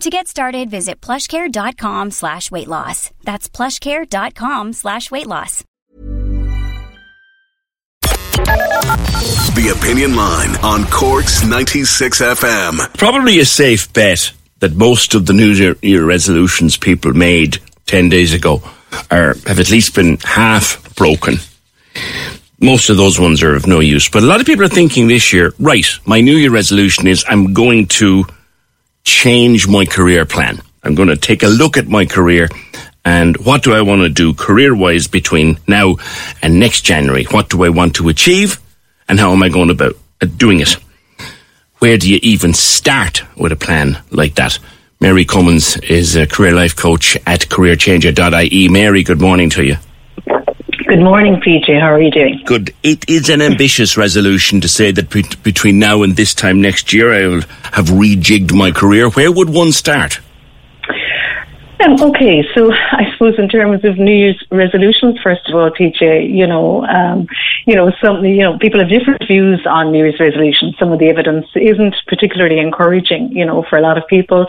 To get started, visit plushcare.com slash weight loss. That's plushcare.com slash weight loss. The Opinion Line on Cork's 96 FM. Probably a safe bet that most of the New Year, year resolutions people made 10 days ago are, have at least been half broken. Most of those ones are of no use. But a lot of people are thinking this year, right, my New Year resolution is I'm going to change my career plan. I'm going to take a look at my career and what do I want to do career wise between now and next January? What do I want to achieve and how am I going about uh, doing it? Where do you even start with a plan like that? Mary Cummins is a career life coach at careerchanger.ie. Mary, good morning to you. Good morning, PJ. How are you doing? Good. It is an ambitious resolution to say that be- between now and this time next year, I will have rejigged my career. Where would one start? Um, okay, so I suppose in terms of New Year's resolutions, first of all, PJ, you know, um, you know, some, you know, people have different views on New Year's resolutions. Some of the evidence isn't particularly encouraging, you know, for a lot of people.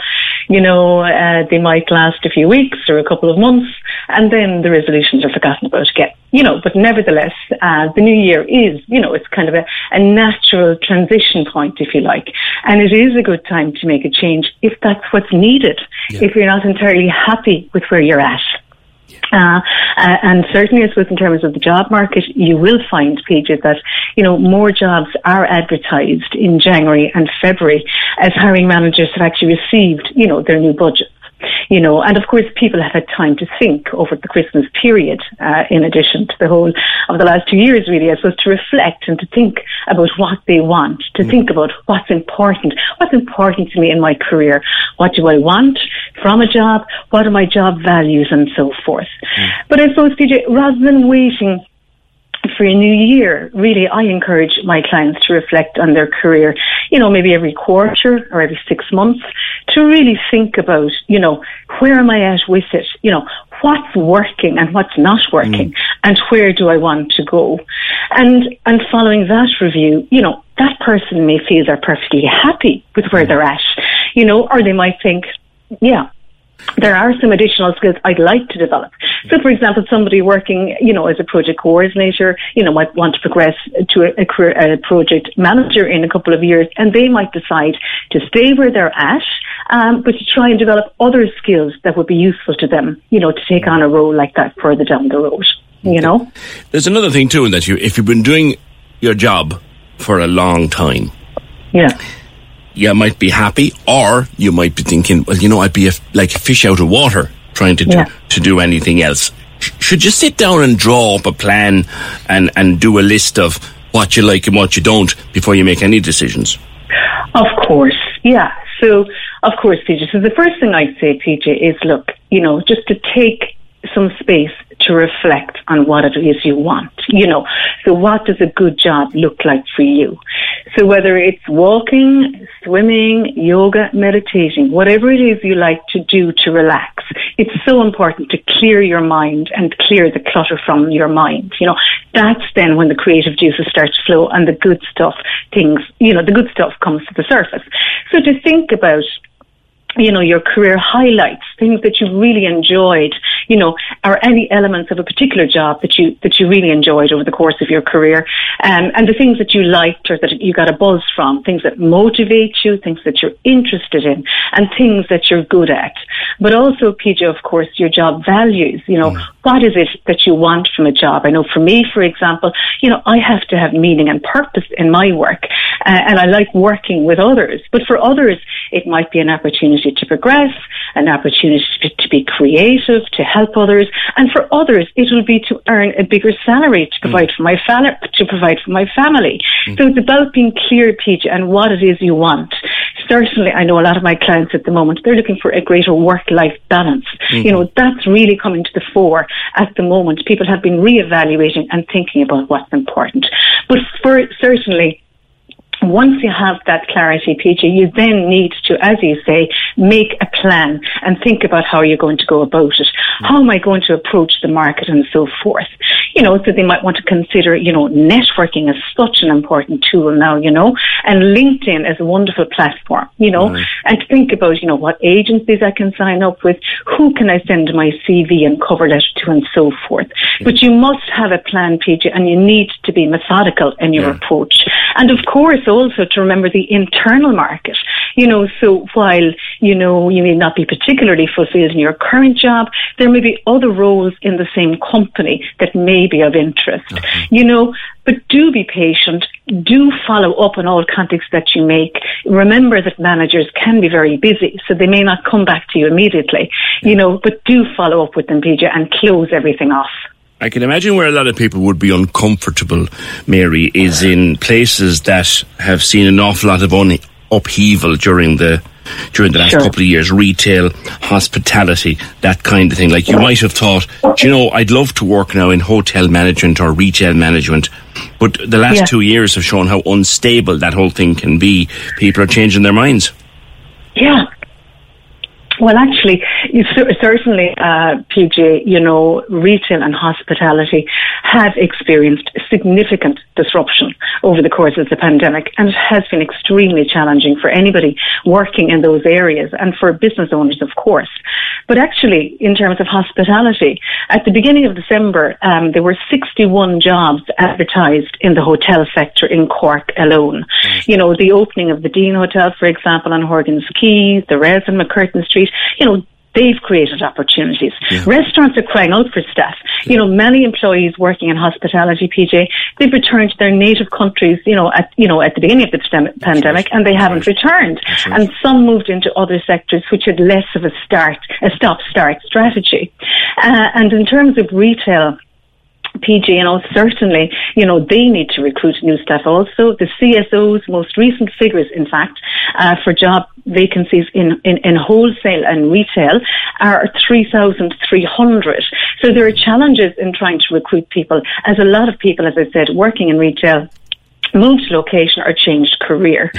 You know, uh, they might last a few weeks or a couple of months, and then the resolutions are forgotten about again. You know, but nevertheless, uh, the new year is, you know, it's kind of a, a natural transition point, if you like, and it is a good time to make a change if that's what's needed. Yeah. If you're not entirely happy with where you're at. Uh, uh, and certainly, I suppose, in terms of the job market, you will find, PJ, that, you know, more jobs are advertised in January and February as hiring managers have actually received, you know, their new budgets. You know, and of course, people have had time to think over the Christmas period, uh, in addition to the whole of the last two years, really, I suppose, to reflect and to think about what they want, to think about what's important, what's important to me in my career, what do I want from a job, what are my job values, and so forth. But I suppose, PJ, rather than waiting for a new year, really, I encourage my clients to reflect on their career, you know, maybe every quarter or every six months to really think about, you know, where am I at with it? You know, what's working and what's not working mm. and where do I want to go? And, and following that review, you know, that person may feel they're perfectly happy with where mm. they're at, you know, or they might think, yeah, there are some additional skills I'd like to develop. So, for example, somebody working, you know, as a project coordinator, you know, might want to progress to a, a career, a project manager in a couple of years, and they might decide to stay where they're at, um, but to try and develop other skills that would be useful to them, you know, to take on a role like that further down the road. You know, There's another thing too, in that you, if you've been doing your job for a long time, yeah. You might be happy, or you might be thinking, well, you know, I'd be a, like a fish out of water trying to do, Yeah. to do anything else. Sh- Should you sit down and draw up a plan and, and do a list of what you like and what you don't before you make any decisions? Of course, yeah. So, of course, PJ. So the first thing I'd say, PJ, is look, you know, just to take some space to reflect on what it is you want. You know, so what does a good job look like for you? So whether it's walking, swimming, yoga, meditating, whatever it is you like to do to relax, it's so important to clear your mind and clear the clutter from your mind. You know, that's then when the creative juices start to flow and the good stuff, things, you know, the good stuff comes to the surface. So to think about you know, your career highlights, things that you really enjoyed, you know, are any elements of a particular job that you, that you really enjoyed over the course of your career. Um, and the things that you liked or that you got a buzz from, things that motivate you, things that you're interested in, and things that you're good at. But also, PJ, of course, your job values. You know, mm. what is it that you want from a job? I know for me, for example, you know, I have to have meaning and purpose in my work, uh, and I like working with others. But for others, it might be an opportunity to progress, an opportunity to, be creative, to help others, and for others, it will be to earn a bigger salary to provide mm. for my family, to provide for my family. Mm. So it's about being clear, PJ, and what it is you want. Certainly, I know a lot of my clients at the moment, they're looking for a greater work-life balance. Mm-hmm. You know, that's really coming to the fore at the moment. People have been re-evaluating and thinking about what's important. But for certainly, once you have that clarity, PJ, you then need to, as you say, make a plan and think about how you're going to go about it. How am I going to approach the market and so forth? You know, so they might want to consider, you know, networking is such an important tool now, you know, and LinkedIn is a wonderful platform, you know, mm. and think about, you know, what agencies I can sign up with, who can I send my CV and cover letter to and so forth. Mm. But you must have a plan, PJ, and you need to be methodical in your yeah. approach. And of course, also to remember the internal market. You know, so while, you know, you may not be particularly fulfilled in your current job, there may be other roles in the same company that may be of interest. Okay. You know, but do be patient. Do follow up on all contacts that you make. Remember that managers can be very busy, so they may not come back to you immediately, you know, but do follow up with them, PJ, and close everything off. I can imagine where a lot of people would be uncomfortable, Mary, is in places that have seen an awful lot of un- upheaval during the during the last sure. couple of years, retail, hospitality, that kind of thing. Like you might have thought, you know, I'd love to work now in hotel management or retail management, but the last yeah. two years have shown how unstable that whole thing can be. People are changing their minds. Yeah, well, actually, certainly, uh, PJ, you know, retail and hospitality have experienced significant disruption over the course of the pandemic, and it has been extremely challenging for anybody working in those areas and for business owners, of course. But actually, in terms of hospitality, at the beginning of December, um, there were 61 jobs advertised in the hotel sector in Cork alone. You know, the opening of the Dean Hotel, for example, on Horgan's Quay, the Res on MacCurtain Street, you know, they've created opportunities. Yeah. Restaurants are crying out for staff. Yeah. You know, many employees working in hospitality, PJ, they've returned to their native countries, you know, at, you know, at the beginning of the pandemic and they haven't returned. Right. And some moved into other sectors which had less of a start, a stop-start strategy. Uh, and in terms of retail, PG, you know, certainly, you know, they need to recruit new staff also. The CSO's most recent figures, in fact, uh, for job vacancies in, in, in wholesale and retail are 3,300. So there are challenges in trying to recruit people, as a lot of people, as I said, working in retail moved location or changed career.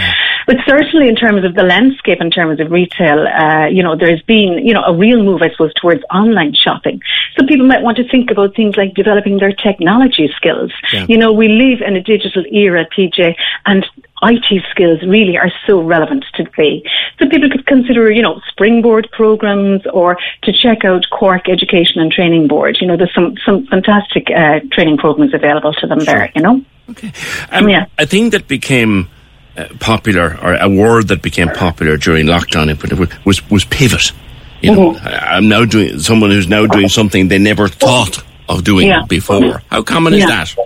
But certainly in terms of the landscape, in terms of retail, uh, you know, there's been, you know, a real move, I suppose, towards online shopping. So people might want to think about things like developing their technology skills. Yeah. You know, we live in a digital era, PJ, and IT skills really are so relevant today. So people could consider, you know, springboard programs or to check out Cork Education and Training Board. You know, there's some, some fantastic uh, training programs available to them sure. there, you know. Okay. Um, yeah. A thing that became uh, popular, or a word that became popular during lockdown was was pivot. You know, mm-hmm. I'm now doing someone who's now doing something they never thought of doing yeah. before. How common yeah. is that?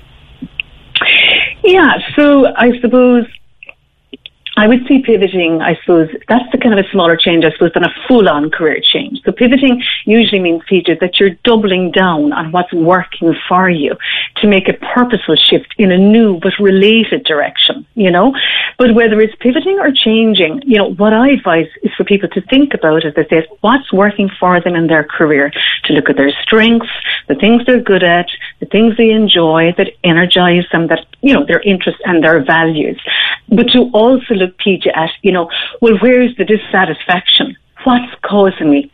Yeah, so I suppose I would say pivoting, I suppose, that's the kind of a smaller change, I suppose, than a full on career change. So pivoting usually means, Peter, that you're doubling down on what's working for you to make a purposeful shift in a new but related direction, you know? But whether it's pivoting or changing, you know, what I advise is for people to think about, as I said, what's working for them in their career, to look at their strengths, the things they're good at, the things they enjoy that energize them, that, you know, their interests and their values. But to also look look, PJ, at, you know, well, where's the dissatisfaction? What's causing me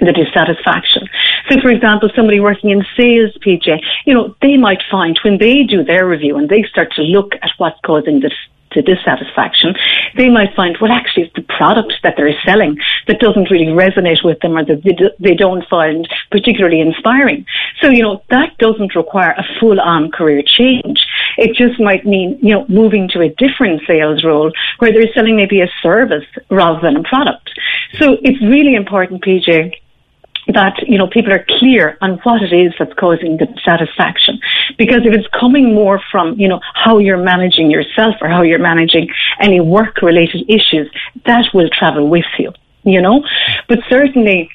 the dissatisfaction. So, for example, somebody working in sales, PJ, you know, they might find when they do their review and they start to look at what's causing this to dissatisfaction, they might find, well, actually, it's the product that they're selling that doesn't really resonate with them or that they don't find particularly inspiring. So, you know, that doesn't require a full on career change. It just might mean, you know, moving to a different sales role where they're selling maybe a service rather than a product. So it's really important, PJ, that you know people are clear on what it is that's causing the dissatisfaction because if it's coming more from you know how you're managing yourself or how you're managing any work related issues that will travel with you you know? But certainly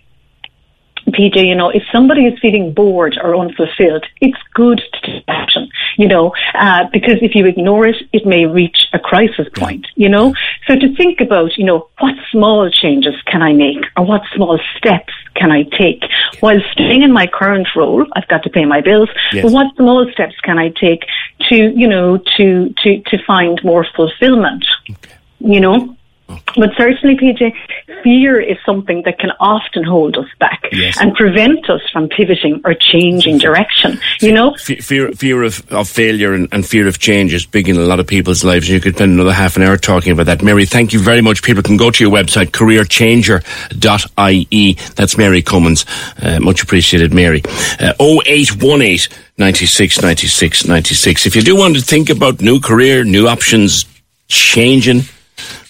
PJ, you know, if somebody is feeling bored or unfulfilled, it's good to take action, you know, uh, because if you ignore it, it may reach a crisis point, you know. So to think about, you know, what small changes can I make or what small steps can I take while staying in my current role? I've got to pay my bills, yes. but what small steps can I take to, you know, to, to, to find more fulfillment, okay. you know? But certainly, PJ, fear is something that can often hold us back yes. and prevent us from pivoting or changing direction. You know, fear, fear of, of failure and, and, fear of change is big in a lot of people's lives. You could spend another half an hour talking about that. Mary, thank you very much. People can go to your website, careerchanger.ie. That's Mary Cummins. Uh, much appreciated, Mary. Uh, 0818 96 96 96. If you do want to think about new career, new options, changing,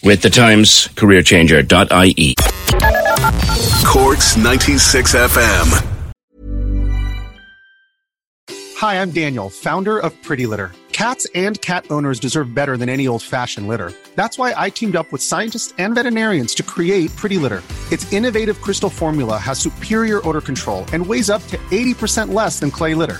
with the Times careerchanger.ie. Corks 96 FM. Hi, I'm Daniel, founder of Pretty Litter. Cats and cat owners deserve better than any old fashioned litter. That's why I teamed up with scientists and veterinarians to create Pretty Litter. Its innovative crystal formula has superior odor control and weighs up to 80% less than clay litter.